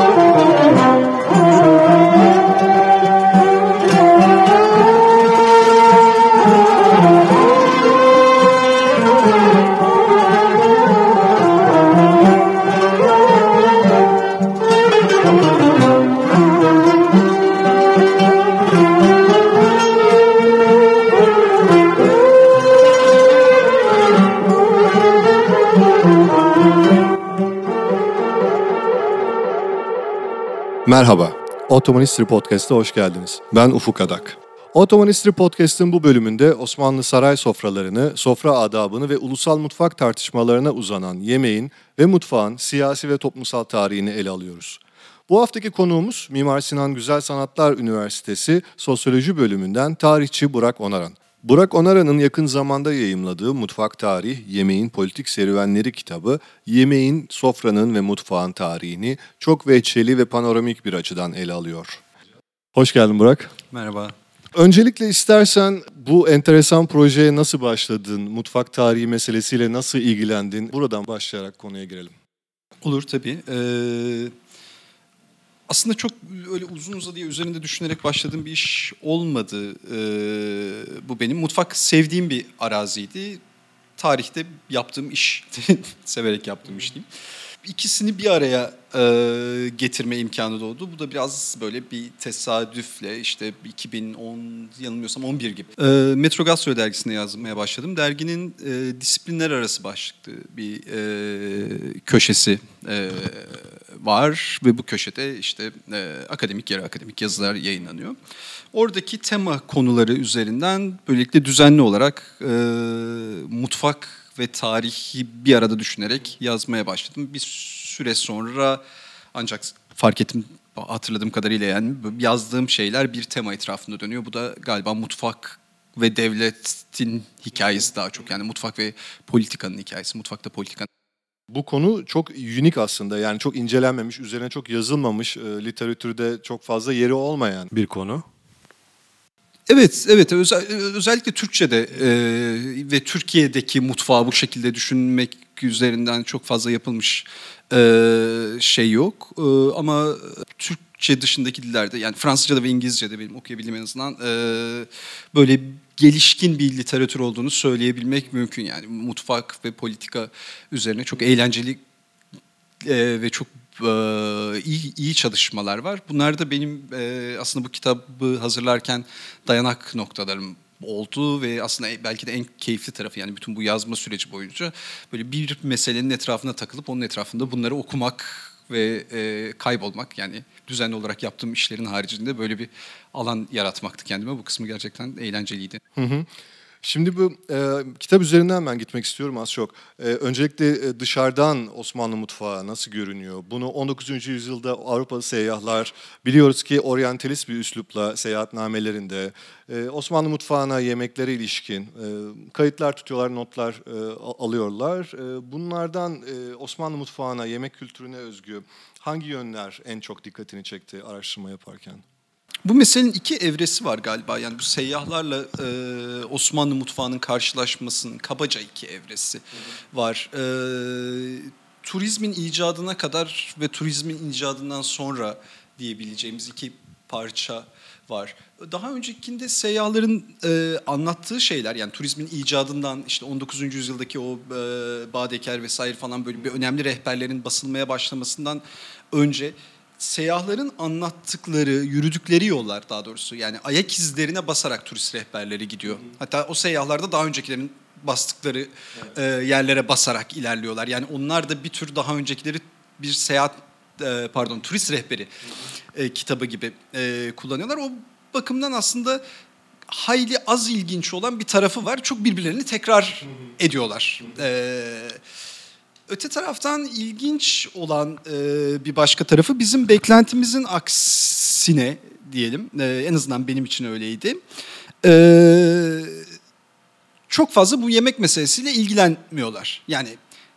Merhaba, Ottoman History Podcast'a hoş geldiniz. Ben Ufuk Adak. Ottoman History Podcast'ın bu bölümünde Osmanlı saray sofralarını, sofra adabını ve ulusal mutfak tartışmalarına uzanan yemeğin ve mutfağın siyasi ve toplumsal tarihini ele alıyoruz. Bu haftaki konuğumuz Mimar Sinan Güzel Sanatlar Üniversitesi Sosyoloji bölümünden tarihçi Burak Onaran. Burak Onaran'ın yakın zamanda yayımladığı Mutfak Tarih, Yemeğin Politik Serüvenleri kitabı, yemeğin, sofranın ve mutfağın tarihini çok veçeli ve panoramik bir açıdan ele alıyor. Hoş geldin Burak. Merhaba. Öncelikle istersen bu enteresan projeye nasıl başladın, mutfak tarihi meselesiyle nasıl ilgilendin? Buradan başlayarak konuya girelim. Olur tabii. Ee, aslında çok öyle uzun uzadıya üzerinde düşünerek başladığım bir iş olmadı. Ee, bu benim mutfak sevdiğim bir araziydi. Tarihte yaptığım iş, severek yaptığım iş diyeyim. İkisini bir araya e, getirme imkanı doğdu. Bu da biraz böyle bir tesadüfle işte 2010 yanılmıyorsam 11 gibi. E, Metro Gastro dergisine yazmaya başladım. Derginin e, disiplinler arası başlıklı bir e, köşesi e, var ve bu köşede işte e, akademik yarı akademik yazılar yayınlanıyor. Oradaki tema konuları üzerinden böylelikle düzenli olarak e, mutfak ve tarihi bir arada düşünerek yazmaya başladım. Bir süre sonra ancak fark ettim hatırladığım kadarıyla yani yazdığım şeyler bir tema etrafında dönüyor. Bu da galiba mutfak ve devletin hikayesi daha çok. Yani mutfak ve politikanın hikayesi. Mutfakta politikanın bu konu çok unik aslında. Yani çok incelenmemiş, üzerine çok yazılmamış, e, literatürde çok fazla yeri olmayan bir konu. Evet, evet. Özel, özellikle Türkçe'de e, ve Türkiye'deki mutfağı bu şekilde düşünmek üzerinden çok fazla yapılmış e, şey yok. E, ama Türkçe dışındaki dillerde yani Fransızca'da ve İngilizce'de benim okuyabildiğim en azından e, böyle gelişkin bir literatür olduğunu söyleyebilmek mümkün. Yani mutfak ve politika üzerine çok eğlenceli e, ve çok iyi, iyi çalışmalar var. Bunlar da benim e, aslında bu kitabı hazırlarken dayanak noktalarım oldu ve aslında belki de en keyifli tarafı yani bütün bu yazma süreci boyunca böyle bir meselenin etrafına takılıp onun etrafında bunları okumak ve e, kaybolmak yani düzenli olarak yaptığım işlerin haricinde böyle bir alan yaratmaktı kendime. Bu kısmı gerçekten eğlenceliydi. Hı hı. Şimdi bu e, kitap üzerinden ben gitmek istiyorum az çok. E, öncelikle e, dışarıdan Osmanlı mutfağı nasıl görünüyor? Bunu 19. yüzyılda Avrupalı seyyahlar biliyoruz ki oryantalist bir üslupla seyahatnamelerinde e, Osmanlı mutfağına yemeklere ilişkin e, kayıtlar tutuyorlar, notlar e, alıyorlar. E, bunlardan e, Osmanlı mutfağına, yemek kültürüne özgü hangi yönler en çok dikkatini çekti araştırma yaparken? Bu meselenin iki evresi var galiba. Yani bu seyyahlarla e, Osmanlı mutfağının karşılaşmasının kabaca iki evresi var. E, turizmin icadına kadar ve turizmin icadından sonra diyebileceğimiz iki parça var. Daha öncekinde seyyahların e, anlattığı şeyler yani turizmin icadından işte 19. yüzyıldaki o e, Badeker vesaire falan böyle bir önemli rehberlerin basılmaya başlamasından önce seyyahların anlattıkları, yürüdükleri yollar daha doğrusu yani ayak izlerine basarak turist rehberleri gidiyor. Hatta o seyyahlarda daha öncekilerin bastıkları evet. e, yerlere basarak ilerliyorlar. Yani onlar da bir tür daha öncekileri bir seyahat e, pardon turist rehberi e, kitabı gibi e, kullanıyorlar. O bakımdan aslında hayli az ilginç olan bir tarafı var. Çok birbirlerini tekrar ediyorlar. Evet Öte taraftan ilginç olan e, bir başka tarafı bizim beklentimizin aksine diyelim. E, en azından benim için öyleydi. E, çok fazla bu yemek meselesiyle ilgilenmiyorlar. Yani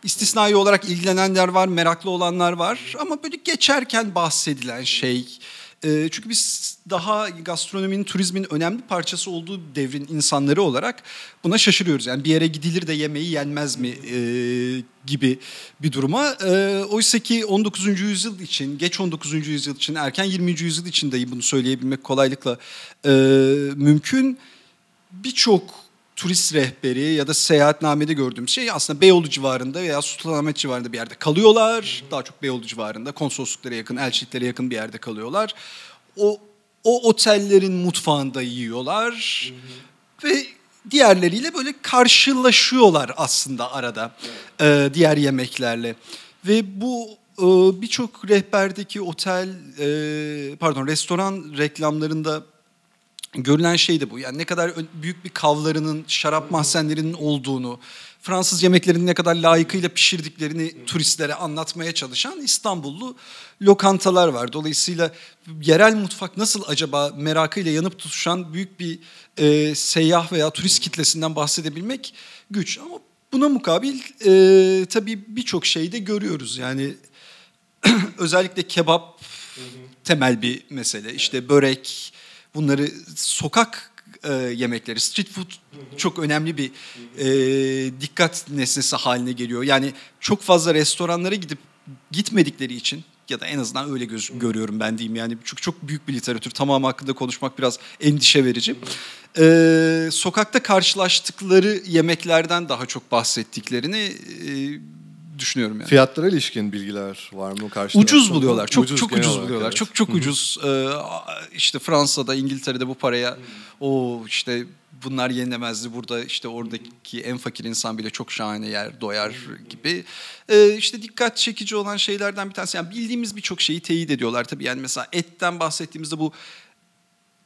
istisnai olarak ilgilenenler var, meraklı olanlar var ama böyle geçerken bahsedilen şey E, çünkü biz daha gastronominin, turizmin önemli parçası olduğu devrin insanları olarak buna şaşırıyoruz. Yani bir yere gidilir de yemeği yenmez mi e, gibi bir duruma. E, Oysa ki 19. yüzyıl için, geç 19. yüzyıl için, erken 20. yüzyıl için de bunu söyleyebilmek kolaylıkla e, mümkün. Birçok turist rehberi ya da seyahatnamede gördüğüm şey aslında Beyoğlu civarında veya Sultanahmet civarında bir yerde kalıyorlar. Daha çok Beyoğlu civarında konsolosluklara yakın, elçiliklere yakın bir yerde kalıyorlar. O o otellerin mutfağında yiyorlar ve diğerleriyle böyle karşılaşıyorlar aslında arada e, diğer yemeklerle. Ve bu e, birçok rehberdeki otel e, pardon restoran reklamlarında görülen şey de bu. Yani ne kadar büyük bir kavlarının, şarap mahzenlerinin olduğunu, Fransız yemeklerini ne kadar layıkıyla pişirdiklerini turistlere anlatmaya çalışan İstanbullu lokantalar var. Dolayısıyla yerel mutfak nasıl acaba merakıyla yanıp tutuşan büyük bir e, seyyah veya turist kitlesinden bahsedebilmek güç. Ama buna mukabil e, tabii birçok şeyde görüyoruz. Yani özellikle kebap temel bir mesele. İşte börek, bunları sokak e, yemekleri, street food çok önemli bir e, dikkat nesnesi haline geliyor. Yani çok fazla restoranlara gidip gitmedikleri için ya da en azından öyle göz, görüyorum ben diyeyim yani çünkü çok büyük bir literatür tamamı hakkında konuşmak biraz endişe verici. Ee, sokakta karşılaştıkları yemeklerden daha çok bahsettiklerini e, düşünüyorum yani. Fiyatlara ilişkin bilgiler var mı karşıda? Ucuz buluyorlar. Çok ucuz çok ucuz buluyorlar. Evet. Çok çok Hı-hı. ucuz. Ee, işte Fransa'da, İngiltere'de bu paraya o işte bunlar yenilemezdi. Burada işte oradaki en fakir insan bile çok şahane yer doyar gibi. Ee, işte dikkat çekici olan şeylerden bir tanesi. Yani bildiğimiz birçok şeyi teyit ediyorlar tabii. Yani mesela etten bahsettiğimizde bu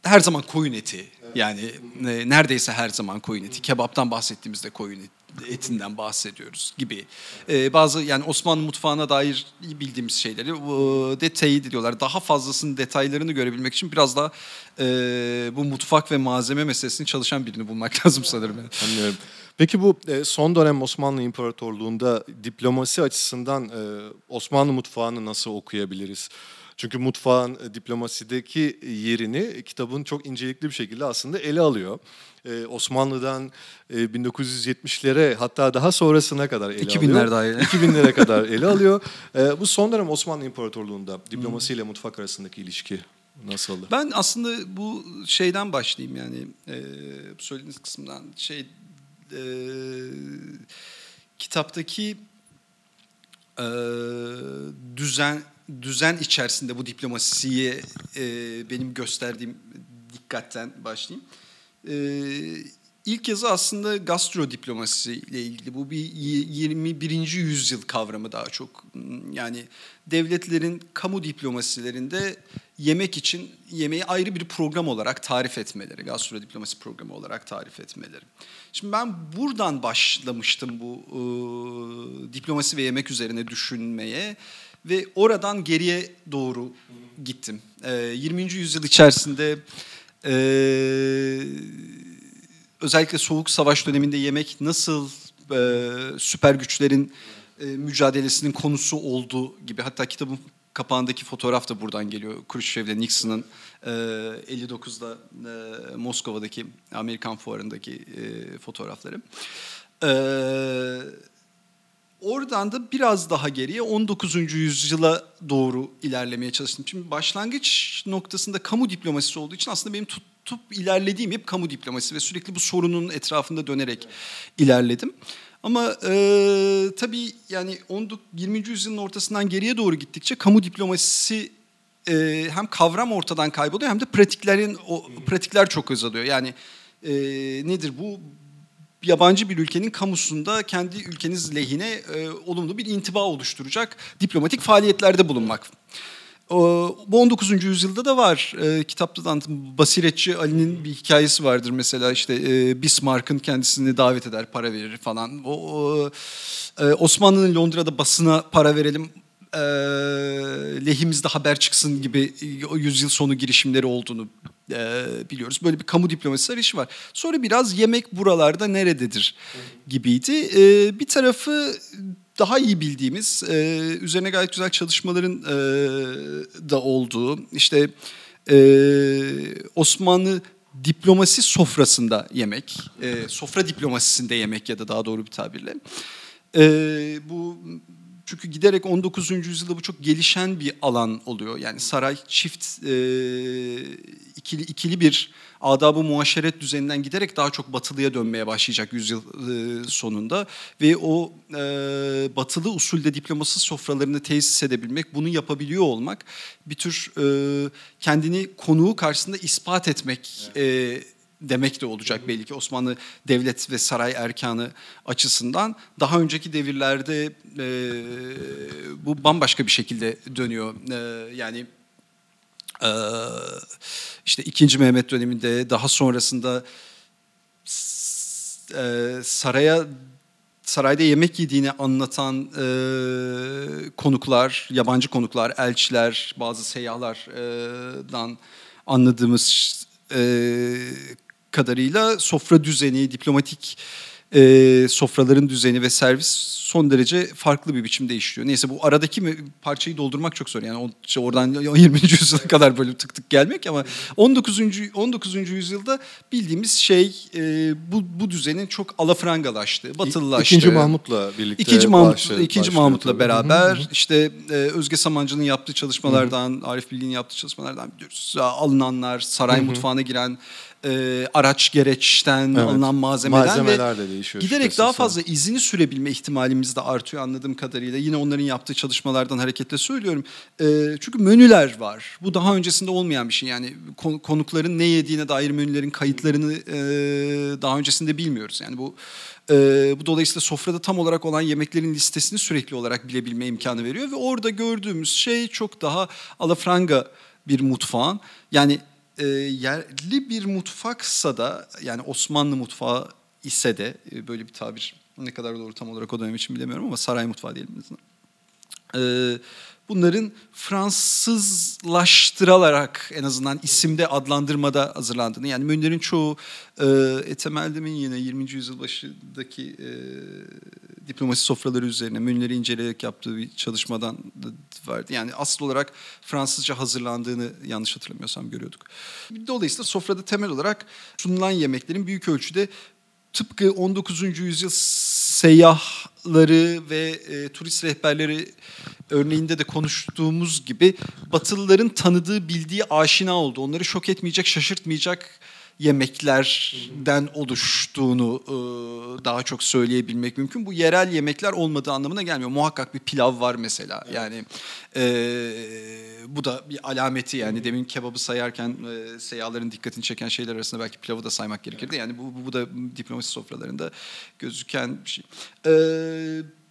her zaman koyun eti. Yani e, neredeyse her zaman koyun eti. Kebaptan bahsettiğimizde koyun eti etinden bahsediyoruz gibi. Ee, bazı yani Osmanlı mutfağına dair bildiğimiz şeyleri e, de teyit ediyorlar. Daha fazlasının detaylarını görebilmek için biraz daha e, bu mutfak ve malzeme meselesini çalışan birini bulmak lazım sanırım. Anlıyorum. Peki bu e, son dönem Osmanlı İmparatorluğu'nda diplomasi açısından e, Osmanlı mutfağını nasıl okuyabiliriz? Çünkü mutfağın e, diplomasideki yerini kitabın çok incelikli bir şekilde aslında ele alıyor. Ee, Osmanlı'dan e, 1970'lere hatta daha sonrasına kadar ele 2000'ler alıyor. 2000'ler dahil. 2000'lere kadar ele alıyor. E, bu son dönem Osmanlı İmparatorluğu'nda diplomasi ile mutfak arasındaki ilişki nasıldı? Ben aslında bu şeyden başlayayım yani e, söylediğiniz kısımdan şey e, kitaptaki e, düzen düzen içerisinde bu diplomasiye e, benim gösterdiğim dikkatten başlayayım. E, ilk yazı aslında gastro diplomasi ile ilgili. Bu bir 21. yüzyıl kavramı daha çok. Yani devletlerin kamu diplomasilerinde yemek için yemeği ayrı bir program olarak tarif etmeleri, gastro diplomasi programı olarak tarif etmeleri. Şimdi ben buradan başlamıştım bu e, diplomasi ve yemek üzerine düşünmeye. Ve oradan geriye doğru gittim. E, ee, 20. yüzyıl içerisinde e, özellikle Soğuk Savaş döneminde yemek nasıl e, süper güçlerin e, mücadelesinin konusu olduğu gibi. Hatta kitabın kapağındaki fotoğraf da buradan geliyor. Khrushchev'le Nixon'ın e, 59'da e, Moskova'daki Amerikan fuarındaki e, fotoğrafları. Evet Oradan da biraz daha geriye 19. yüzyıla doğru ilerlemeye çalıştım. Şimdi başlangıç noktasında kamu diplomasisi olduğu için aslında benim tutup ilerlediğim hep kamu diplomasisi ve sürekli bu sorunun etrafında dönerek ilerledim. Ama e, tabii yani 19, 20. yüzyılın ortasından geriye doğru gittikçe kamu diplomasisi e, hem kavram ortadan kayboluyor hem de pratiklerin o pratikler çok azalıyor. Yani e, nedir bu? Yabancı bir ülkenin kamusunda kendi ülkeniz lehine e, olumlu bir intiba oluşturacak diplomatik faaliyetlerde bulunmak. Bu 19. yüzyılda da var. E, kitapta da Basiretçi Ali'nin bir hikayesi vardır mesela işte e, Bismarck'ın kendisini davet eder, para verir falan. O e, Osmanlı'nın Londra'da basına para verelim, e, lehimizde haber çıksın gibi o yüzyıl sonu girişimleri olduğunu e, biliyoruz. Böyle bir kamu diplomasisi arayışı var. Sonra biraz yemek buralarda nerededir gibiydi. E, bir tarafı daha iyi bildiğimiz, e, üzerine gayet güzel çalışmaların e, da olduğu, işte e, Osmanlı diplomasi sofrasında yemek, e, sofra diplomasisinde yemek ya da daha doğru bir tabirle. E, bu çünkü giderek 19. yüzyılda bu çok gelişen bir alan oluyor. Yani saray çift e, ikili ikili bir adabı muaşeret düzeninden giderek daha çok batılıya dönmeye başlayacak yüzyıl e, sonunda ve o e, batılı usulde diploması sofralarını tesis edebilmek, bunu yapabiliyor olmak bir tür e, kendini konuğu karşısında ispat etmek e, demek de olacak belli ki Osmanlı devlet ve saray erkanı açısından. Daha önceki devirlerde e, bu bambaşka bir şekilde dönüyor. E, yani e, işte ikinci Mehmet döneminde daha sonrasında e, saraya sarayda yemek yediğini anlatan e, konuklar, yabancı konuklar, elçiler, bazı seyyahlardan anladığımız e, kadarıyla sofra düzeni, diplomatik e, sofraların düzeni ve servis son derece farklı bir biçimde işliyor. Neyse bu aradaki mi, parçayı doldurmak çok zor. Yani o, işte oradan 20. yüzyıla kadar böyle tık tık gelmek ama 19. 19. yüzyılda bildiğimiz şey e, bu bu düzenin çok alafrangalaştığı, batılılaştığı. İkinci Mahmut'la birlikte İkinci Mahmut başlıyor, ikinci Mahmut'la beraber işte e, Özge Samancı'nın yaptığı çalışmalardan, Arif Bilgin'in yaptığı çalışmalardan biliyoruz. Alınanlar, saray mutfağına giren e, araç gereçten Evet. alınan malzemeden Malzemeler ve değişiyor giderek daha fazla izini sürebilme ihtimalimiz de artıyor anladığım kadarıyla. Yine onların yaptığı çalışmalardan hareketle söylüyorum. E, çünkü menüler var. Bu daha öncesinde olmayan bir şey. Yani kon- konukların ne yediğine dair menülerin kayıtlarını e, daha öncesinde bilmiyoruz. Yani bu e, bu dolayısıyla sofrada tam olarak olan yemeklerin listesini sürekli olarak bilebilme imkanı veriyor ve orada gördüğümüz şey çok daha alafranga bir mutfağın yani e, yerli bir mutfaksa da yani Osmanlı mutfağı ise de e, böyle bir tabir ne kadar doğru tam olarak o dönem için bilemiyorum ama saray mutfağı diyelim en azından. E, bunların Fransızlaştırılarak en azından isimde adlandırmada hazırlandığını yani menülerin çoğu e, Etemeldem'in yine 20. yüzyıl başındaki e, diplomasi sofraları üzerine menüleri inceleyerek yaptığı bir çalışmadan da vardı. Yani asıl olarak Fransızca hazırlandığını yanlış hatırlamıyorsam görüyorduk. Dolayısıyla sofrada temel olarak sunulan yemeklerin büyük ölçüde tıpkı 19. yüzyıl seyyahları ve e, turist rehberleri örneğinde de konuştuğumuz gibi Batılıların tanıdığı, bildiği, aşina oldu. Onları şok etmeyecek, şaşırtmayacak yemeklerden oluştuğunu e, daha çok söyleyebilmek mümkün. Bu yerel yemekler olmadığı anlamına gelmiyor. Muhakkak bir pilav var mesela. Yani e, bu da bir alameti yani. Demin kebabı sayarken e, seyyahların dikkatini çeken şeyler arasında belki pilavı da saymak gerekirdi. Yani bu, bu, bu da diplomasi sofralarında gözüken bir şey. E,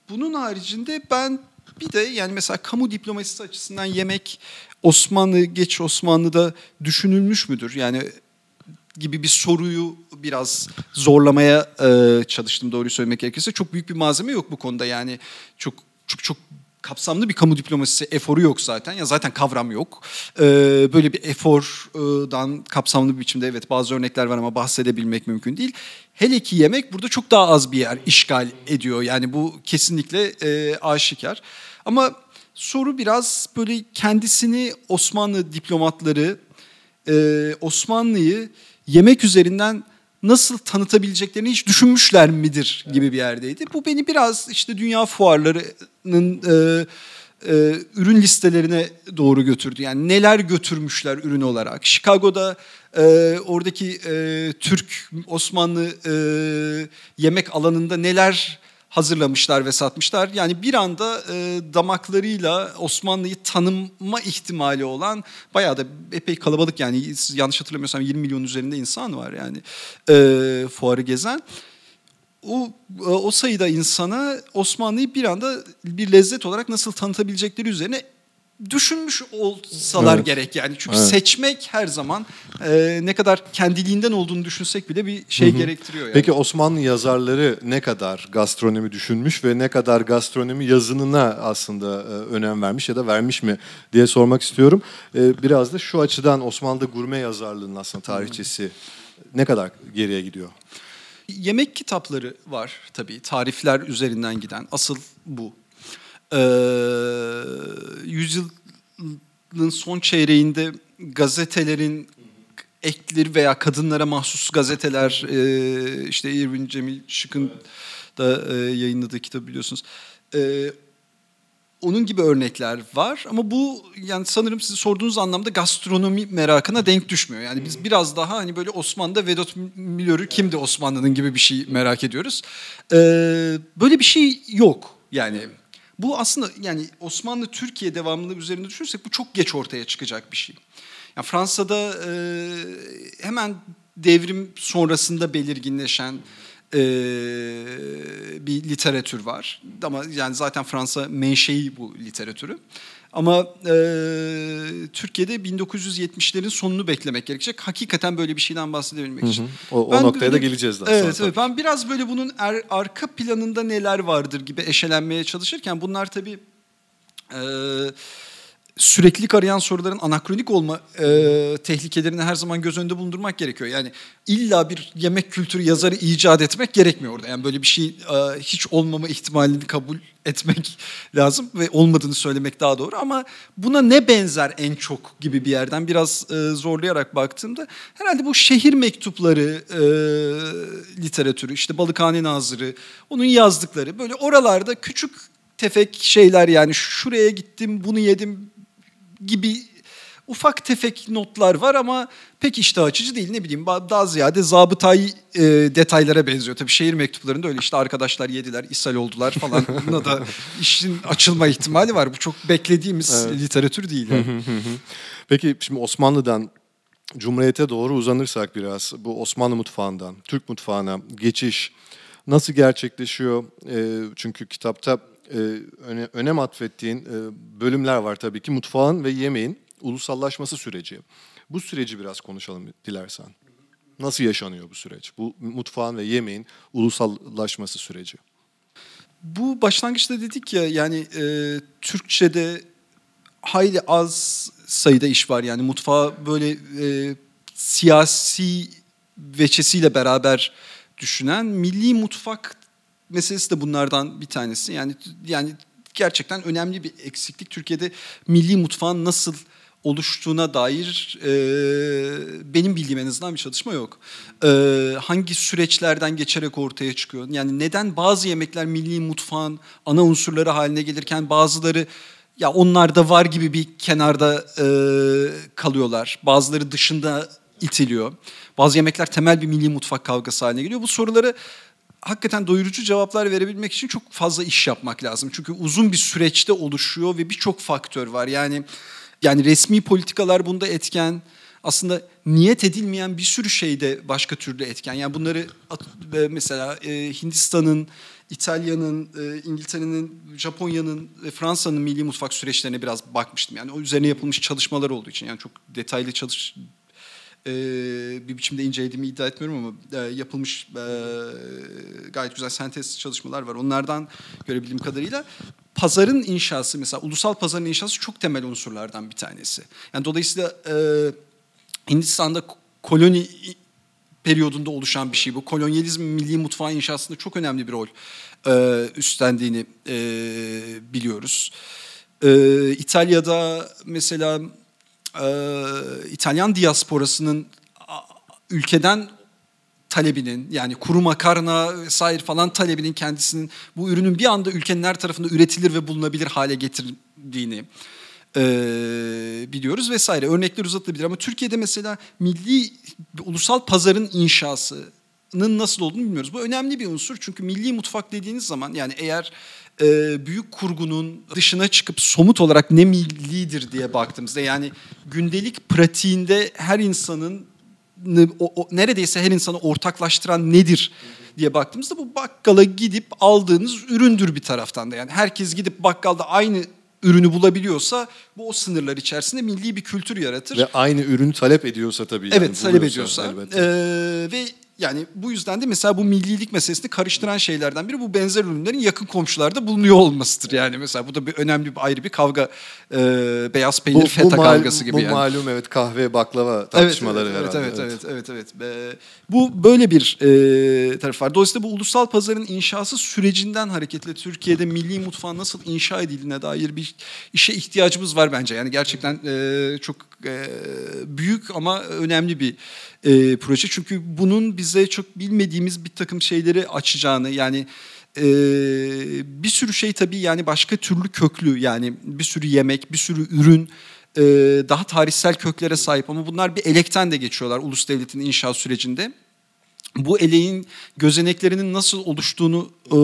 bunun haricinde ben bir de yani mesela kamu diplomasisi açısından yemek Osmanlı geç Osmanlı'da düşünülmüş müdür? Yani gibi bir soruyu biraz zorlamaya e, çalıştım doğruyu söylemek gerekirse. Çok büyük bir malzeme yok bu konuda yani çok çok çok kapsamlı bir kamu diplomasisi eforu yok zaten. Ya zaten kavram yok. Ee, böyle bir efordan kapsamlı bir biçimde evet bazı örnekler var ama bahsedebilmek mümkün değil. Hele ki yemek burada çok daha az bir yer işgal ediyor. Yani bu kesinlikle e, aşikar. Ama soru biraz böyle kendisini Osmanlı diplomatları e, Osmanlı'yı yemek üzerinden nasıl tanıtabileceklerini hiç düşünmüşler midir gibi bir yerdeydi. Bu beni biraz işte dünya fuarlarının e, e, ürün listelerine doğru götürdü. Yani neler götürmüşler ürün olarak. Chicago'da e, oradaki e, Türk Osmanlı e, yemek alanında neler hazırlamışlar ve satmışlar. Yani bir anda e, damaklarıyla Osmanlı'yı tanıma ihtimali olan bayağı da epey kalabalık yani yanlış hatırlamıyorsam 20 milyon üzerinde insan var yani e, fuarı gezen. O, o sayıda insana Osmanlı'yı bir anda bir lezzet olarak nasıl tanıtabilecekleri üzerine düşünmüş olsalar Evet. gerek yani çünkü Evet. seçmek her zaman e, ne kadar kendiliğinden olduğunu düşünsek bile bir şey gerektiriyor yani. Peki Osmanlı yazarları ne kadar gastronomi düşünmüş ve ne kadar gastronomi yazınına aslında e, önem vermiş ya da vermiş mi diye sormak istiyorum. E, Biraz da şu açıdan Osmanlı'da gurme yazarlığının aslında tarihçesi ne kadar geriye gidiyor? Yemek kitapları var tabii tarifler üzerinden giden asıl bu. Ee, yüzyılın son çeyreğinde gazetelerin ekleri veya kadınlara mahsus gazeteler e, işte Irvin Cemil Şık'ın da e, yayınladığı kitabı biliyorsunuz. E, onun gibi örnekler var ama bu yani sanırım siz sorduğunuz anlamda gastronomi merakına denk düşmüyor. Yani biz biraz daha hani böyle Osmanlı'da Vedot Milor'u kimdi Osmanlı'nın gibi bir şey merak ediyoruz. Ee, böyle bir şey yok yani. Bu aslında yani Osmanlı Türkiye devamlılığı üzerinde düşünürsek bu çok geç ortaya çıkacak bir şey. Yani Fransa'da e, hemen devrim sonrasında belirginleşen e, bir literatür var. Ama yani zaten Fransa menşei bu literatürü. Ama e, Türkiye'de 1970'lerin sonunu beklemek gerekecek. Hakikaten böyle bir şeyden bahsedebilmek için. Hı hı. O, o noktaya böyle, da geleceğiz daha evet, sonra. Evet, ben biraz böyle bunun er, arka planında neler vardır gibi eşelenmeye çalışırken bunlar tabii... E, süreklilik arayan soruların anakronik olma e, tehlikelerini her zaman göz önünde bulundurmak gerekiyor. Yani illa bir yemek kültürü yazarı icat etmek gerekmiyor orada. Yani böyle bir şey e, hiç olmama ihtimalini kabul etmek lazım ve olmadığını söylemek daha doğru. Ama buna ne benzer en çok gibi bir yerden biraz e, zorlayarak baktığımda herhalde bu şehir mektupları e, literatürü, işte Balıkhane Nazırı, onun yazdıkları böyle oralarda küçük tefek şeyler yani şuraya gittim bunu yedim gibi ufak tefek notlar var ama pek iştah açıcı değil. Ne bileyim daha ziyade zabıtayı e, detaylara benziyor. Tabii şehir mektuplarında öyle işte arkadaşlar yediler, ishal oldular falan. Buna da işin açılma ihtimali var. Bu çok beklediğimiz evet. literatür değil. Yani. Peki şimdi Osmanlı'dan Cumhuriyete doğru uzanırsak biraz bu Osmanlı mutfağından Türk mutfağına geçiş nasıl gerçekleşiyor? E, çünkü kitapta e, öne, önem atfettiğin e, bölümler var tabii ki. Mutfağın ve yemeğin ulusallaşması süreci. Bu süreci biraz konuşalım dilersen. Nasıl yaşanıyor bu süreç? Bu mutfağın ve yemeğin ulusallaşması süreci. Bu başlangıçta dedik ya yani e, Türkçe'de hayli az sayıda iş var. Yani mutfağı böyle e, siyasi veçesiyle beraber düşünen milli mutfak meselesi de bunlardan bir tanesi. Yani yani gerçekten önemli bir eksiklik. Türkiye'de milli mutfağın nasıl oluştuğuna dair e, benim bildiğim en azından bir çalışma yok. E, hangi süreçlerden geçerek ortaya çıkıyor? Yani neden bazı yemekler milli mutfağın ana unsurları haline gelirken bazıları ya onlar da var gibi bir kenarda e, kalıyorlar. Bazıları dışında itiliyor. Bazı yemekler temel bir milli mutfak kavgası haline geliyor. Bu soruları hakikaten doyurucu cevaplar verebilmek için çok fazla iş yapmak lazım. Çünkü uzun bir süreçte oluşuyor ve birçok faktör var. Yani yani resmi politikalar bunda etken. Aslında niyet edilmeyen bir sürü şeyde başka türlü etken. Yani bunları mesela e, Hindistan'ın, İtalya'nın, e, İngiltere'nin, Japonya'nın ve Fransa'nın milli mutfak süreçlerine biraz bakmıştım. Yani o üzerine yapılmış çalışmalar olduğu için yani çok detaylı çalış e, bir biçimde incelediğimi iddia etmiyorum ama e, yapılmış e, gayet güzel sentez çalışmalar var. Onlardan görebildiğim kadarıyla pazarın inşası mesela ulusal pazarın inşası çok temel unsurlardan bir tanesi. Yani dolayısıyla e, Hindistan'da koloni periyodunda oluşan bir şey bu. Kolonyalizm milli mutfağın inşasında çok önemli bir rol e, üstlendiğini e, biliyoruz. E, İtalya'da mesela e, İtalyan diasporasının ülkeden talebinin yani kuru makarna vesaire falan talebinin kendisinin bu ürünün bir anda ülkenin her tarafında üretilir ve bulunabilir hale getirdiğini e, biliyoruz vesaire. Örnekler uzatılabilir ama Türkiye'de mesela milli ulusal pazarın inşasının nasıl olduğunu bilmiyoruz. Bu önemli bir unsur çünkü milli mutfak dediğiniz zaman yani eğer e, büyük kurgunun dışına çıkıp somut olarak ne millidir diye baktığımızda yani gündelik pratiğinde her insanın o, o, neredeyse her insanı ortaklaştıran nedir diye baktığımızda bu bakkala gidip aldığınız üründür bir taraftan da. Yani herkes gidip bakkalda aynı ürünü bulabiliyorsa bu o sınırlar içerisinde milli bir kültür yaratır. Ve aynı ürünü talep ediyorsa tabii. Evet talep ediyorsa. Ee, ve yani bu yüzden de mesela bu millilik meselesini karıştıran şeylerden biri bu benzer ürünlerin yakın komşularda bulunuyor olmasıdır. Yani mesela bu da bir önemli bir ayrı bir kavga e, beyaz peynir bu, feta bu kavgası gibi bu yani. Bu malum evet kahve baklava tartışmaları evet, herhalde. Evet evet evet evet. evet. Bu böyle bir e, taraf var. Dolayısıyla bu ulusal pazarın inşası sürecinden hareketle Türkiye'de milli mutfağın nasıl inşa edildiğine dair bir işe ihtiyacımız var bence. Yani gerçekten e, çok e, büyük ama önemli bir e, proje. Çünkü bunun bize çok bilmediğimiz bir takım şeyleri açacağını yani e, bir sürü şey tabii yani başka türlü köklü yani bir sürü yemek, bir sürü ürün e, daha tarihsel köklere sahip ama bunlar bir elekten de geçiyorlar ulus devletin inşa sürecinde bu eleğin gözeneklerinin nasıl oluştuğunu e,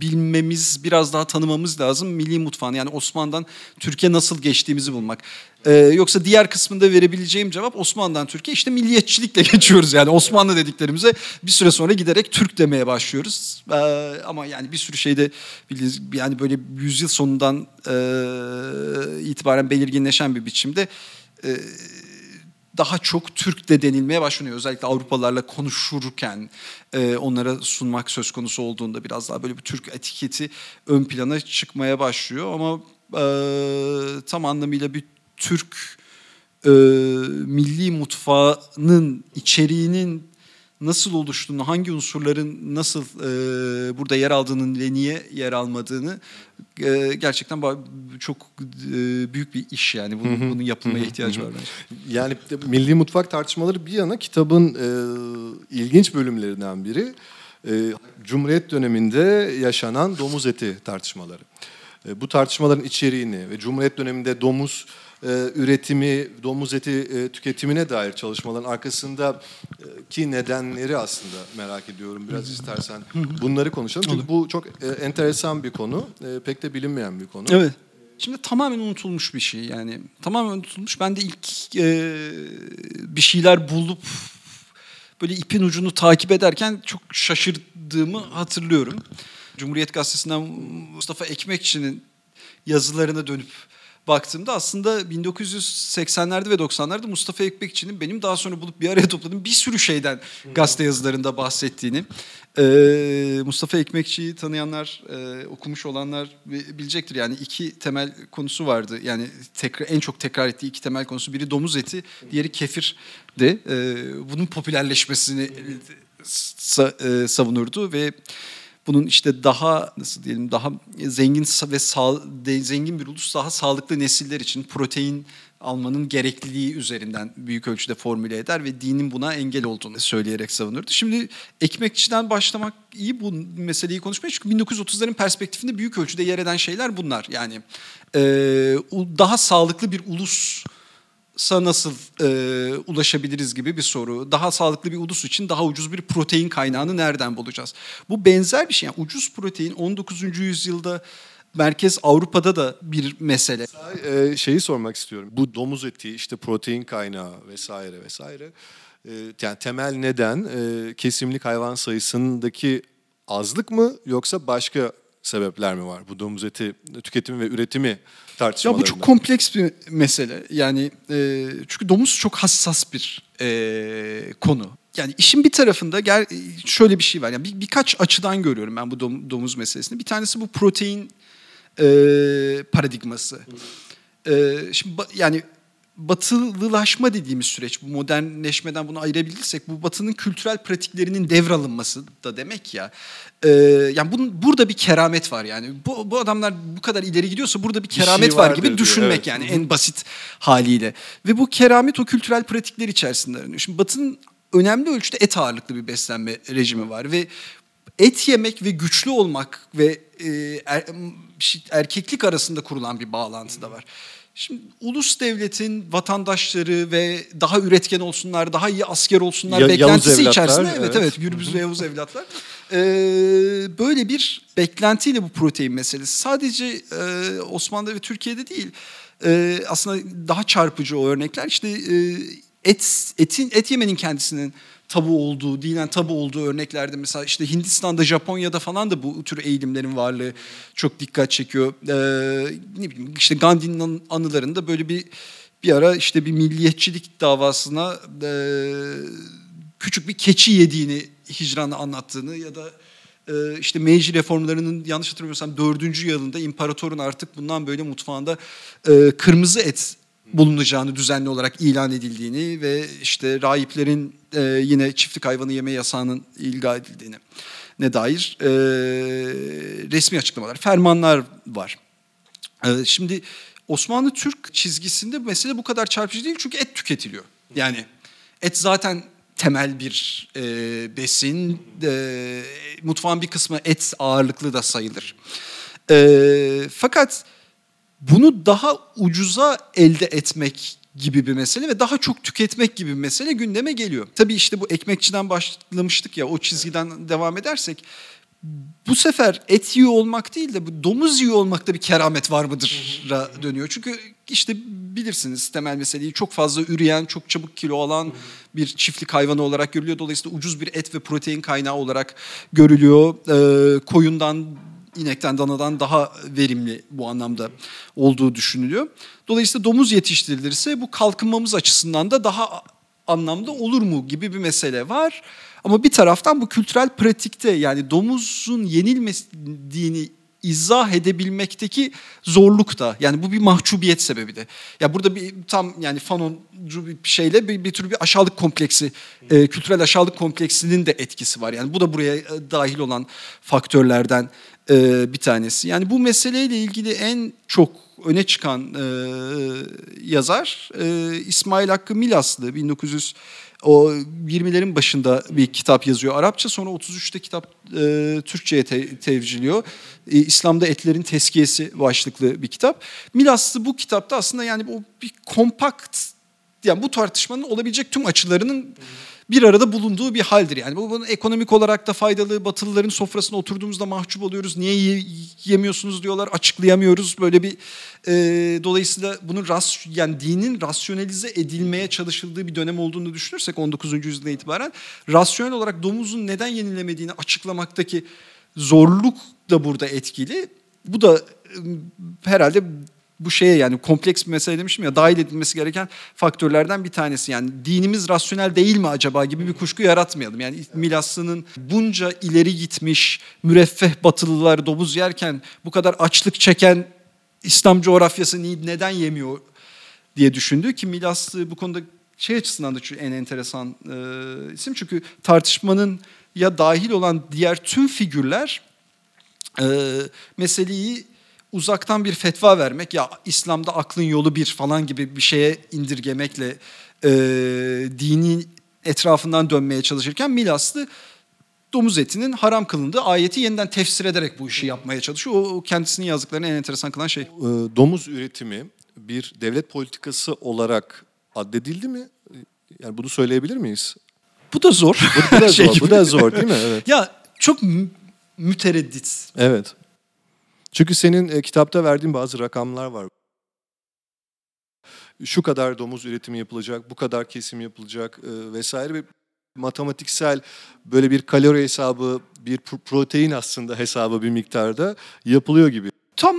bilmemiz, biraz daha tanımamız lazım. Milli mutfağını yani Osmanlı'dan Türkiye nasıl geçtiğimizi bulmak. E, yoksa diğer kısmında verebileceğim cevap Osmanlı'dan Türkiye işte milliyetçilikle geçiyoruz. Yani Osmanlı dediklerimize bir süre sonra giderek Türk demeye başlıyoruz. E, ama yani bir sürü şeyde yani böyle yüzyıl sonundan e, itibaren belirginleşen bir biçimde... E, daha çok Türk de denilmeye başlanıyor. Özellikle Avrupalılarla konuşurken e, onlara sunmak söz konusu olduğunda biraz daha böyle bir Türk etiketi ön plana çıkmaya başlıyor. Ama e, tam anlamıyla bir Türk e, milli mutfağının içeriğinin nasıl oluştuğunu, hangi unsurların nasıl e, burada yer aldığını ve niye yer almadığını e, gerçekten çok e, büyük bir iş yani. Bunun, bunun yapılmaya ihtiyacı var bence. Yani milli mutfak tartışmaları bir yana kitabın e, ilginç bölümlerinden biri. E, Cumhuriyet döneminde yaşanan domuz eti tartışmaları. E, bu tartışmaların içeriğini ve Cumhuriyet döneminde domuz üretimi, domuz eti e, tüketimine dair çalışmaların arkasında e, ki nedenleri aslında merak ediyorum. Biraz istersen bunları konuşalım. Çünkü bu çok e, enteresan bir konu. E, pek de bilinmeyen bir konu. Evet. Şimdi tamamen unutulmuş bir şey yani. Tamamen unutulmuş. Ben de ilk e, bir şeyler bulup böyle ipin ucunu takip ederken çok şaşırdığımı hatırlıyorum. Cumhuriyet Gazetesi'nden Mustafa Ekmekçi'nin yazılarına dönüp baktığımda aslında 1980'lerde ve 90'larda Mustafa Ekmekçi'nin benim daha sonra bulup bir araya topladığım bir sürü şeyden gazete yazılarında bahsettiğini. Ee, Mustafa Ekmekçi'yi tanıyanlar, e, okumuş olanlar bilecektir. Yani iki temel konusu vardı. Yani tekrar, en çok tekrar ettiği iki temel konusu. Biri domuz eti, diğeri kefirdi. Ee, bunun popülerleşmesini sa, e, savunurdu ve bunun işte daha nasıl diyelim daha zengin ve sağ, zengin bir ulus daha sağlıklı nesiller için protein almanın gerekliliği üzerinden büyük ölçüde formüle eder ve dinin buna engel olduğunu söyleyerek savunurdu. Şimdi ekmekçiden başlamak iyi bu meseleyi konuşmaya çünkü 1930'ların perspektifinde büyük ölçüde yer eden şeyler bunlar. Yani daha sağlıklı bir ulus sa nasıl e, ulaşabiliriz gibi bir soru. Daha sağlıklı bir ulus için daha ucuz bir protein kaynağını nereden bulacağız? Bu benzer bir şey. Yani ucuz protein 19. yüzyılda merkez Avrupa'da da bir mesele. Ee, şeyi sormak istiyorum. Bu domuz eti, işte protein kaynağı vesaire vesaire. Ee, yani temel neden e, kesimlik hayvan sayısındaki azlık mı yoksa başka sebepler mi var? Bu domuz eti tüketimi ve üretimi tartışmalarında. Ya bu çok kompleks bir mesele. Yani e, çünkü domuz çok hassas bir e, konu. Yani işin bir tarafında gel şöyle bir şey var. Yani bir, birkaç açıdan görüyorum ben bu domuz meselesini. Bir tanesi bu protein e, paradigması. E, şimdi yani batılılaşma dediğimiz süreç, bu modernleşmeden bunu ayırabilirsek bu batının kültürel pratiklerinin devralınması da demek ya. Ee, yani bunun, burada bir keramet var yani. Bu, bu adamlar bu kadar ileri gidiyorsa burada bir keramet bir şey var gibi diyor, düşünmek evet. yani en basit haliyle. Ve bu keramet o kültürel pratikler içerisinde aranıyor. Şimdi batının önemli ölçüde et ağırlıklı bir beslenme rejimi var ve et yemek ve güçlü olmak ve e, er, erkeklik arasında kurulan bir bağlantı da var. Şimdi ulus devletin vatandaşları ve daha üretken olsunlar, daha iyi asker olsunlar ya, beklentisi içerisinde evet evet, evet Gürbüz ve Yavuz evlatlar. Ee, böyle bir beklentiyle bu protein meselesi sadece e, Osmanlı ve Türkiye'de değil. E, aslında daha çarpıcı o örnekler işte e, et etin et yemenin kendisinin tabu olduğu, dinen tabu olduğu örneklerde mesela işte Hindistan'da, Japonya'da falan da bu tür eğilimlerin varlığı çok dikkat çekiyor. Ee, ne bileyim işte Gandhi'nin anılarında böyle bir bir ara işte bir milliyetçilik davasına e, küçük bir keçi yediğini hicranı anlattığını ya da e, işte Meiji reformlarının yanlış hatırlamıyorsam dördüncü yılında imparatorun artık bundan böyle mutfağında e, kırmızı et bulunacağını düzenli olarak ilan edildiğini ve işte rahiplerin e, yine çiftlik hayvanı yeme yasağının ilga edildiğini ne dair e, resmi açıklamalar, fermanlar var. E, şimdi Osmanlı Türk çizgisinde mesele bu kadar çarpıcı değil çünkü et tüketiliyor. Yani et zaten temel bir e, besin. E, mutfağın bir kısmı et ağırlıklı da sayılır. E, fakat bunu daha ucuza elde etmek gibi bir mesele ve daha çok tüketmek gibi bir mesele gündeme geliyor. Tabii işte bu ekmekçiden başlamıştık ya o çizgiden devam edersek bu sefer et yiyor olmak değil de bu domuz yiyor olmakta bir keramet var mıdır dönüyor. Çünkü işte bilirsiniz temel meseleyi çok fazla üreyen, çok çabuk kilo alan bir çiftlik hayvanı olarak görülüyor. Dolayısıyla ucuz bir et ve protein kaynağı olarak görülüyor. Ee, koyundan inekten danadan daha verimli bu anlamda olduğu düşünülüyor. Dolayısıyla domuz yetiştirilirse bu kalkınmamız açısından da daha anlamda olur mu gibi bir mesele var. Ama bir taraftan bu kültürel pratikte yani domuzun yenilmediğini izah edebilmekteki zorluk da yani bu bir mahcubiyet sebebi de. Ya burada bir tam yani fanoncu bir şeyle bir, bir tür bir aşağılık kompleksi, e, kültürel aşağılık kompleksinin de etkisi var. Yani bu da buraya e, dahil olan faktörlerden bir tanesi. Yani bu meseleyle ilgili en çok öne çıkan e, yazar e, İsmail Hakkı Milaslı 1900 o 20'lerin başında bir kitap yazıyor Arapça sonra 33'te kitap e, Türkçe'ye te, tevciliyor. E, İslam'da etlerin teskiyesi başlıklı bir kitap. Milaslı bu kitapta aslında yani o bir kompakt yani bu tartışmanın olabilecek tüm açılarının bir arada bulunduğu bir haldir. Yani bu bunun ekonomik olarak da faydalı. Batılıların sofrasına oturduğumuzda mahcup oluyoruz. Niye yemiyorsunuz diyorlar. Açıklayamıyoruz. Böyle bir e, dolayısıyla bunun ras yani dinin rasyonelize edilmeye çalışıldığı bir dönem olduğunu düşünürsek 19. yüzyılda itibaren rasyonel olarak domuzun neden yenilemediğini açıklamaktaki zorluk da burada etkili. Bu da herhalde bu şeye yani kompleks bir mesele demişim ya dahil edilmesi gereken faktörlerden bir tanesi. Yani dinimiz rasyonel değil mi acaba gibi bir kuşku yaratmayalım. Yani Milaslı'nın bunca ileri gitmiş müreffeh batılılar domuz yerken bu kadar açlık çeken İslam coğrafyası neden yemiyor diye düşündü ki Milaslı bu konuda şey açısından da en enteresan e, isim. Çünkü tartışmanın ya dahil olan diğer tüm figürler e, meseleyi uzaktan bir fetva vermek ya İslam'da aklın yolu bir falan gibi bir şeye indirgemekle e, dini etrafından dönmeye çalışırken Milaslı domuz etinin haram kılındığı ayeti yeniden tefsir ederek bu işi yapmaya çalışıyor. O kendisinin yazdıklarını en enteresan kılan şey. Domuz üretimi bir devlet politikası olarak addedildi mi? Yani bunu söyleyebilir miyiz? Bu da zor. Bu, bu da şey zor. bu da zor değil mi? Evet. Ya çok mütereddit. Evet. Çünkü senin e, kitapta verdiğin bazı rakamlar var. Şu kadar domuz üretimi yapılacak, bu kadar kesim yapılacak e, vesaire bir matematiksel böyle bir kalori hesabı, bir protein aslında hesabı bir miktarda yapılıyor gibi. Tam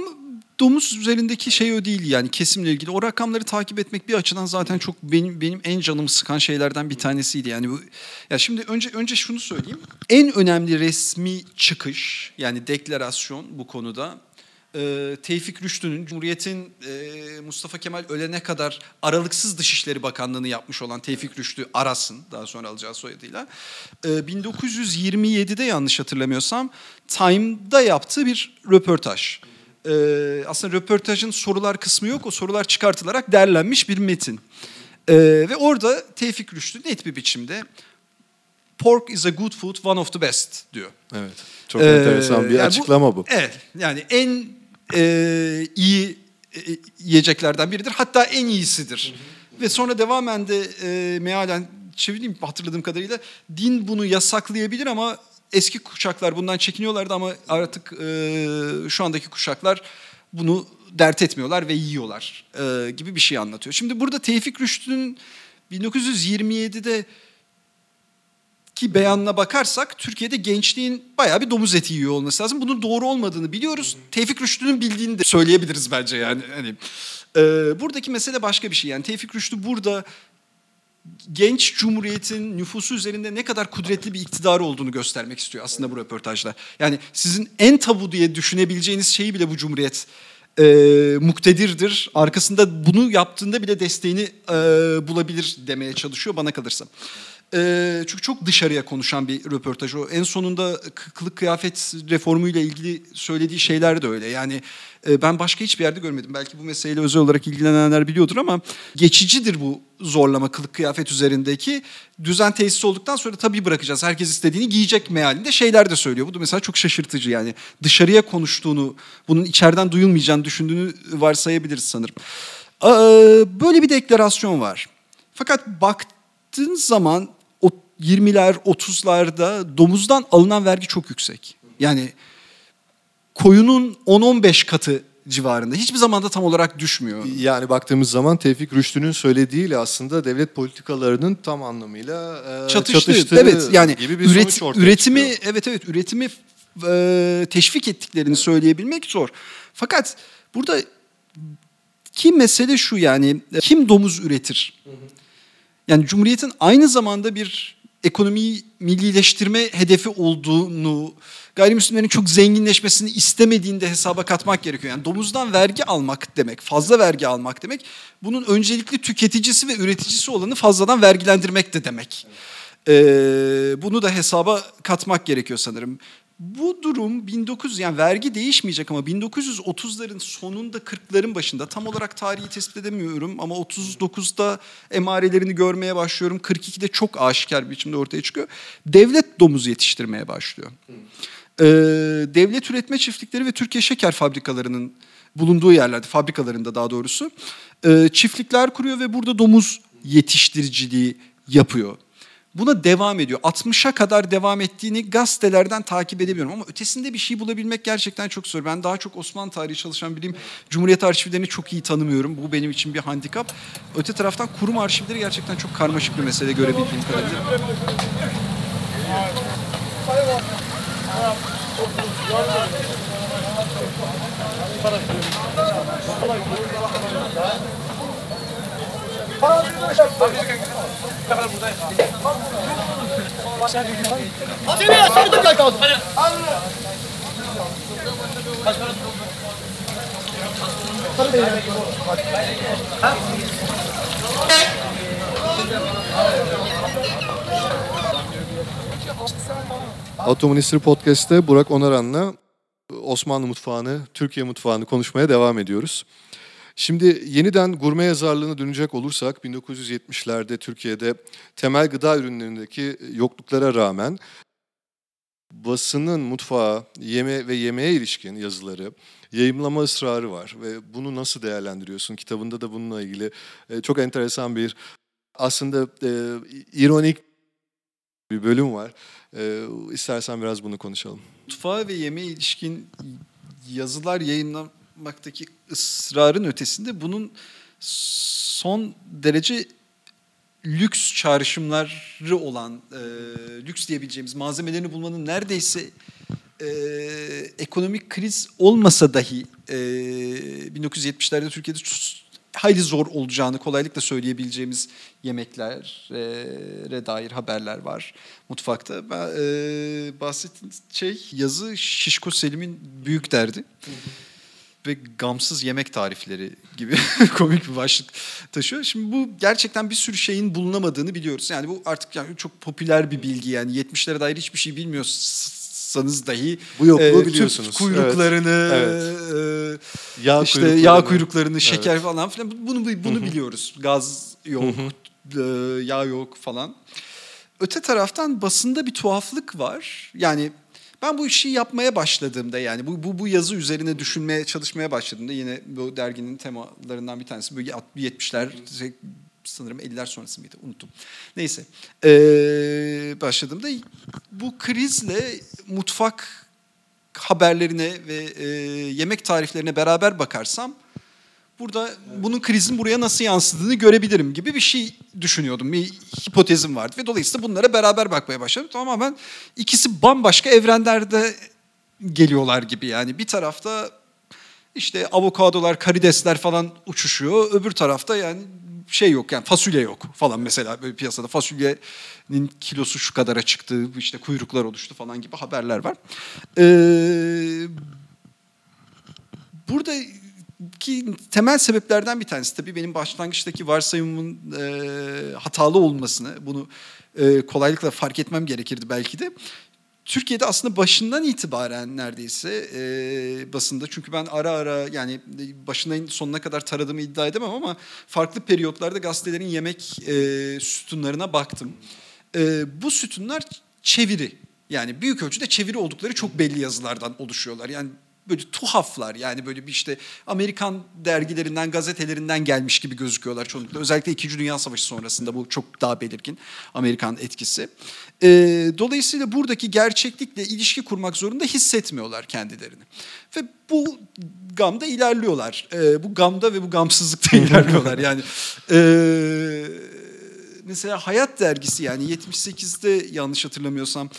domuz üzerindeki şey o değil yani kesimle ilgili. O rakamları takip etmek bir açıdan zaten çok benim benim en canımı sıkan şeylerden bir tanesiydi. Yani bu ya şimdi önce önce şunu söyleyeyim. En önemli resmi çıkış yani deklarasyon bu konuda e, Tevfik Rüştü'nün Cumhuriyet'in e, Mustafa Kemal ölene kadar aralıksız Dışişleri Bakanlığı'nı yapmış olan Tevfik Rüştü Aras'ın daha sonra alacağı soyadıyla e, 1927'de yanlış hatırlamıyorsam Time'da yaptığı bir röportaj. E, aslında röportajın sorular kısmı yok o sorular çıkartılarak derlenmiş bir metin. E, ve orada Tevfik Rüştü net bir biçimde pork is a good food, one of the best diyor. Evet. Çok ee, enteresan bir yani açıklama bu, bu. Evet. Yani en e, iyi e, yiyeceklerden biridir. Hatta en iyisidir. Hı hı. Ve sonra devamen de e, mealen çevireyim hatırladığım kadarıyla din bunu yasaklayabilir ama eski kuşaklar bundan çekiniyorlardı ama artık e, şu andaki kuşaklar bunu dert etmiyorlar ve yiyorlar e, gibi bir şey anlatıyor. Şimdi burada Tevfik Rüştü'nün 1927'de ki beyanına bakarsak Türkiye'de gençliğin bayağı bir domuz eti yiyor olması lazım. Bunun doğru olmadığını biliyoruz. Tevfik Rüştü'nün bildiğini de söyleyebiliriz bence yani. Hani e, buradaki mesele başka bir şey. Yani Tevfik Rüştü burada genç cumhuriyetin nüfusu üzerinde ne kadar kudretli bir iktidarı olduğunu göstermek istiyor aslında bu röportajda. Yani sizin en tabu diye düşünebileceğiniz şeyi bile bu cumhuriyet e, muktedirdir. Arkasında bunu yaptığında bile desteğini e, bulabilir demeye çalışıyor bana kalırsa. Çünkü çok dışarıya konuşan bir röportaj o. En sonunda kılık kıyafet reformuyla ilgili söylediği şeyler de öyle. Yani ben başka hiçbir yerde görmedim. Belki bu meseleyle özel olarak ilgilenenler biliyordur ama geçicidir bu zorlama kılık kıyafet üzerindeki. Düzen tesis olduktan sonra tabii bırakacağız. Herkes istediğini giyecek mealinde şeyler de söylüyor. Bu da mesela çok şaşırtıcı yani. Dışarıya konuştuğunu, bunun içeriden duyulmayacağını düşündüğünü varsayabiliriz sanırım. Böyle bir deklarasyon var. Fakat baktığın zaman 20'ler, 30'larda domuzdan alınan vergi çok yüksek. Yani koyunun 10-15 katı civarında. Hiçbir zamanda tam olarak düşmüyor. Yani baktığımız zaman Tevfik Rüştü'nün söylediğiyle aslında devlet politikalarının tam anlamıyla e, çatıştığı, çatıştığı evet yani gibi bir üret, sonuç üretimi çıkıyor. evet evet üretimi e, teşvik ettiklerini söyleyebilmek zor. Fakat burada ki mesele şu yani kim domuz üretir? Yani Cumhuriyet'in aynı zamanda bir ekonomiyi millileştirme hedefi olduğunu, gayrimüslimlerin çok zenginleşmesini istemediğinde hesaba katmak gerekiyor. Yani domuzdan vergi almak demek, fazla vergi almak demek, bunun öncelikli tüketicisi ve üreticisi olanı fazladan vergilendirmek de demek. Ee, bunu da hesaba katmak gerekiyor sanırım. Bu durum 1900 yani vergi değişmeyecek ama 1930'ların sonunda 40'ların başında tam olarak tarihi tespit edemiyorum ama 39'da emarelerini görmeye başlıyorum. 42'de çok aşikar bir biçimde ortaya çıkıyor. Devlet domuz yetiştirmeye başlıyor. Ee, devlet üretme çiftlikleri ve Türkiye şeker fabrikalarının bulunduğu yerlerde, fabrikalarında daha doğrusu e, çiftlikler kuruyor ve burada domuz yetiştiriciliği yapıyor buna devam ediyor. 60'a kadar devam ettiğini gazetelerden takip edebiliyorum ama ötesinde bir şey bulabilmek gerçekten çok zor. Ben daha çok Osmanlı tarihi çalışan biriyim. Cumhuriyet arşivlerini çok iyi tanımıyorum. Bu benim için bir handikap. Öte taraftan kurum arşivleri gerçekten çok karmaşık bir mesele görebildiğim kadarıyla. Seni sordum ya kaldı. Autoministri Podcast'te Burak Onaran'la Osmanlı mutfağını, Türkiye mutfağını konuşmaya devam ediyoruz. Şimdi yeniden gurme yazarlığına dönecek olursak 1970'lerde Türkiye'de temel gıda ürünlerindeki yokluklara rağmen basının mutfağa, yeme ve yemeğe ilişkin yazıları, yayımlama ısrarı var ve bunu nasıl değerlendiriyorsun? Kitabında da bununla ilgili e, çok enteresan bir aslında e, ironik bir bölüm var. E, istersen biraz bunu konuşalım. Mutfağa ve yemeğe ilişkin yazılar yayınlamaktaki ısrarın ötesinde bunun son derece lüks çağrışımları olan, e, lüks diyebileceğimiz malzemelerini bulmanın neredeyse e, ekonomik kriz olmasa dahi e, 1970'lerde Türkiye'de hayli zor olacağını kolaylıkla söyleyebileceğimiz yemeklere dair haberler var mutfakta. E, bahsettiğim şey yazı Şişko Selim'in büyük derdi. Hı hı ve gamsız yemek tarifleri gibi komik bir başlık taşıyor. Şimdi bu gerçekten bir sürü şeyin bulunamadığını biliyoruz. Yani bu artık yani çok popüler bir bilgi yani 70'lere dair hiçbir şey bilmiyorsanız dahi bu yokluğu e, biliyorsunuz. kuyruklarını evet. Evet. E, yağ işte kuyruklarını. yağ kuyruklarını, şeker evet. falan filan bunu bunu biliyoruz. Gaz yok, e, yağ yok falan. Öte taraftan basında bir tuhaflık var. Yani ben bu işi yapmaya başladığımda yani bu, bu, bu yazı üzerine düşünmeye, çalışmaya başladığımda yine bu derginin temalarından bir tanesi böyle 70'ler sanırım 50'ler sonrası mıydı unuttum. Neyse ee, başladığımda bu krizle mutfak haberlerine ve e, yemek tariflerine beraber bakarsam burada bunun krizin buraya nasıl yansıdığını görebilirim gibi bir şey düşünüyordum. Bir hipotezim vardı ve dolayısıyla bunlara beraber bakmaya başladım. Tamamen ikisi bambaşka evrenlerde geliyorlar gibi yani. Bir tarafta işte avokadolar, karidesler falan uçuşuyor. Öbür tarafta yani şey yok yani fasulye yok falan mesela böyle piyasada fasulyenin kilosu şu kadara çıktı işte kuyruklar oluştu falan gibi haberler var. Ee, buradaki temel sebeplerden bir tanesi tabii benim başlangıçtaki varsayımımın e, hatalı olmasını bunu e, kolaylıkla fark etmem gerekirdi belki de. Türkiye'de aslında başından itibaren neredeyse e, basında çünkü ben ara ara yani başından sonuna kadar taradığımı iddia edemem ama farklı periyotlarda gazetelerin yemek e, sütunlarına baktım. E, bu sütunlar çeviri yani büyük ölçüde çeviri oldukları çok belli yazılardan oluşuyorlar. Yani böyle tuhaflar yani böyle bir işte Amerikan dergilerinden, gazetelerinden gelmiş gibi gözüküyorlar çoğunlukla. Özellikle İkinci Dünya Savaşı sonrasında bu çok daha belirgin Amerikan etkisi. E, dolayısıyla buradaki gerçeklikle ilişki kurmak zorunda hissetmiyorlar kendilerini. Ve bu gamda ilerliyorlar. E, bu gamda ve bu gamsızlıkta ilerliyorlar. Yani e, mesela Hayat dergisi yani 78'de yanlış hatırlamıyorsam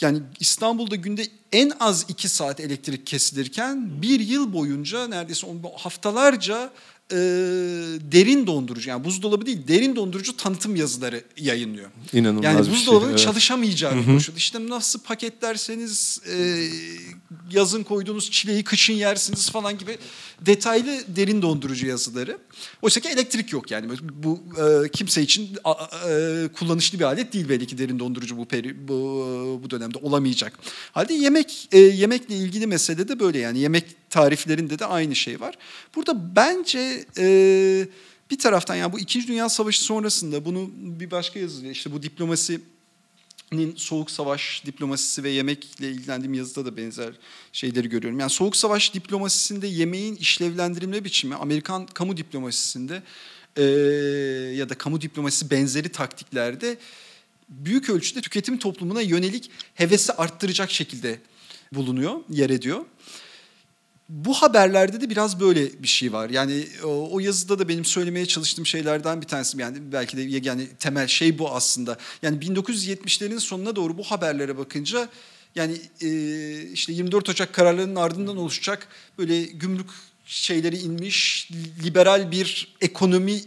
yani İstanbul'da günde en az iki saat elektrik kesilirken bir yıl boyunca neredeyse haftalarca e, derin dondurucu yani buzdolabı değil derin dondurucu tanıtım yazıları yayınlıyor. İnanılmaz yani buzdolabının şey, evet. çalışamayacağı konuşuyor. İşte nasıl paketlerseniz e, yazın koyduğunuz çileği kışın yersiniz falan gibi detaylı derin dondurucu yazıları. Oysa ki elektrik yok yani bu e, kimse için a, e, kullanışlı bir alet değil belki derin dondurucu bu peri, bu, bu dönemde olamayacak. Halde yemek e, yemekle ilgili mesele de böyle yani yemek tariflerinde de aynı şey var. Burada bence e, bir taraftan yani bu İkinci Dünya Savaşı sonrasında bunu bir başka yazıda işte bu diplomasi soğuk savaş diplomasisi ve yemekle ilgilendiğim yazıda da benzer şeyleri görüyorum. Yani soğuk savaş diplomasisinde yemeğin işlevlendirilme biçimi Amerikan kamu diplomasisinde e, ya da kamu diplomasisi benzeri taktiklerde büyük ölçüde tüketim toplumuna yönelik hevesi arttıracak şekilde bulunuyor, yer ediyor bu haberlerde de biraz böyle bir şey var. Yani o, o yazıda da benim söylemeye çalıştığım şeylerden bir tanesi yani belki de yani temel şey bu aslında. Yani 1970'lerin sonuna doğru bu haberlere bakınca yani e, işte 24 Ocak kararlarının ardından oluşacak böyle gümrük şeyleri inmiş liberal bir ekonomi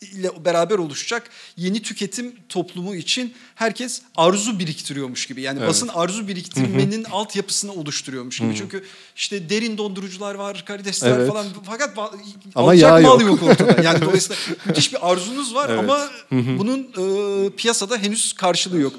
ile beraber oluşacak yeni tüketim toplumu için herkes arzu biriktiriyormuş gibi. Yani evet. basın arzu biriktirmenin altyapısını oluşturuyormuş gibi. Hı-hı. Çünkü işte derin dondurucular var, karidesler evet. falan fakat ama yağ mal yok. yok ortada. Yani dolayısıyla müthiş bir arzunuz var evet. ama Hı-hı. bunun e, piyasada henüz karşılığı yok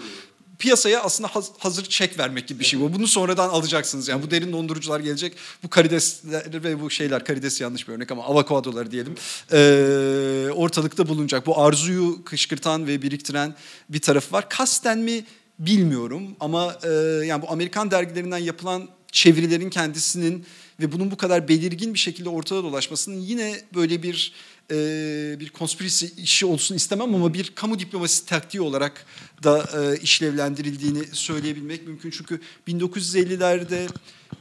piyasaya aslında hazır çek vermek gibi bir şey bu. Bunu sonradan alacaksınız. Yani bu derin dondurucular gelecek. Bu karidesler ve bu şeyler karides yanlış bir örnek ama avokadoları diyelim. Ee, ortalıkta bulunacak. Bu arzuyu kışkırtan ve biriktiren bir tarafı var. Kasten mi bilmiyorum ama e, yani bu Amerikan dergilerinden yapılan çevirilerin kendisinin ve bunun bu kadar belirgin bir şekilde ortada dolaşmasının yine böyle bir e, bir konspirisi işi olsun istemem ama bir kamu diplomasi taktiği olarak da e, işlevlendirildiğini söyleyebilmek mümkün. Çünkü 1950'lerde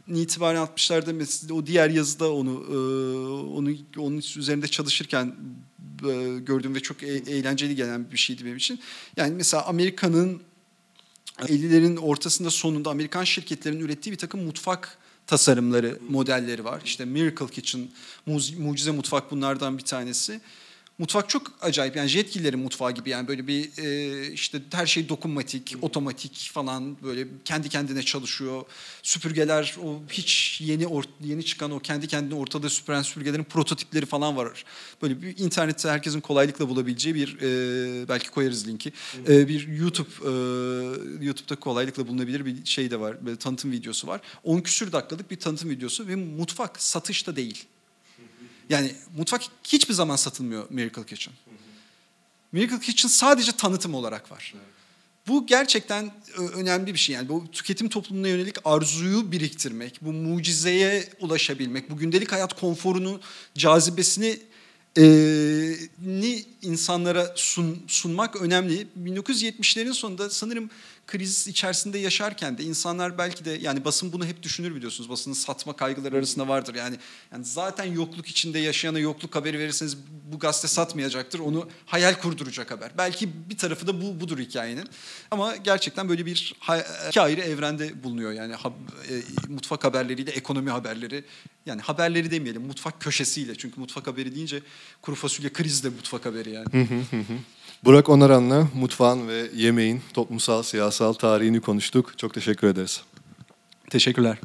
itibaren 60'larda mesela o diğer yazıda onu e, onu onun üzerinde çalışırken e, gördüğüm ve çok e, eğlenceli gelen bir şeydi benim için. Yani mesela Amerika'nın 50'lerin ortasında sonunda Amerikan şirketlerinin ürettiği bir takım mutfak tasarımları, modelleri var. İşte Miracle Kitchen, Mucize Mutfak bunlardan bir tanesi. Mutfak çok acayip yani Jetgiller'in mutfağı gibi yani böyle bir e, işte her şey dokunmatik, otomatik falan böyle kendi kendine çalışıyor. Süpürgeler o hiç yeni or, yeni çıkan o kendi kendine ortada süpüren süpürgelerin prototipleri falan var. Böyle bir internette herkesin kolaylıkla bulabileceği bir e, belki koyarız linki. E, bir YouTube e, YouTube'da kolaylıkla bulunabilir bir şey de var. Böyle tanıtım videosu var. 10 küsür dakikalık bir tanıtım videosu ve mutfak satışta değil. Yani mutfak hiçbir zaman satılmıyor Miracle Kitchen. Miracle Kitchen sadece tanıtım olarak var. Bu gerçekten önemli bir şey. Yani bu tüketim toplumuna yönelik arzuyu biriktirmek, bu mucizeye ulaşabilmek, bu gündelik hayat konforunu, cazibesini e, ni insanlara sun, sunmak önemli. 1970'lerin sonunda sanırım kriz içerisinde yaşarken de insanlar belki de yani basın bunu hep düşünür biliyorsunuz. Basının satma kaygıları arasında vardır. Yani yani zaten yokluk içinde yaşayana yokluk haberi verirseniz bu gazete satmayacaktır. Onu hayal kurduracak haber. Belki bir tarafı da bu budur hikayenin. Ama gerçekten böyle bir iki ayrı evrende bulunuyor. Yani ha, e, mutfak haberleriyle ekonomi haberleri. Yani haberleri demeyelim mutfak köşesiyle. Çünkü mutfak haberi deyince kuru fasulye kriz de mutfak haberi yani. Burak Onaran'la mutfağın ve yemeğin toplumsal, siyasal tarihini konuştuk. Çok teşekkür ederiz. Teşekkürler.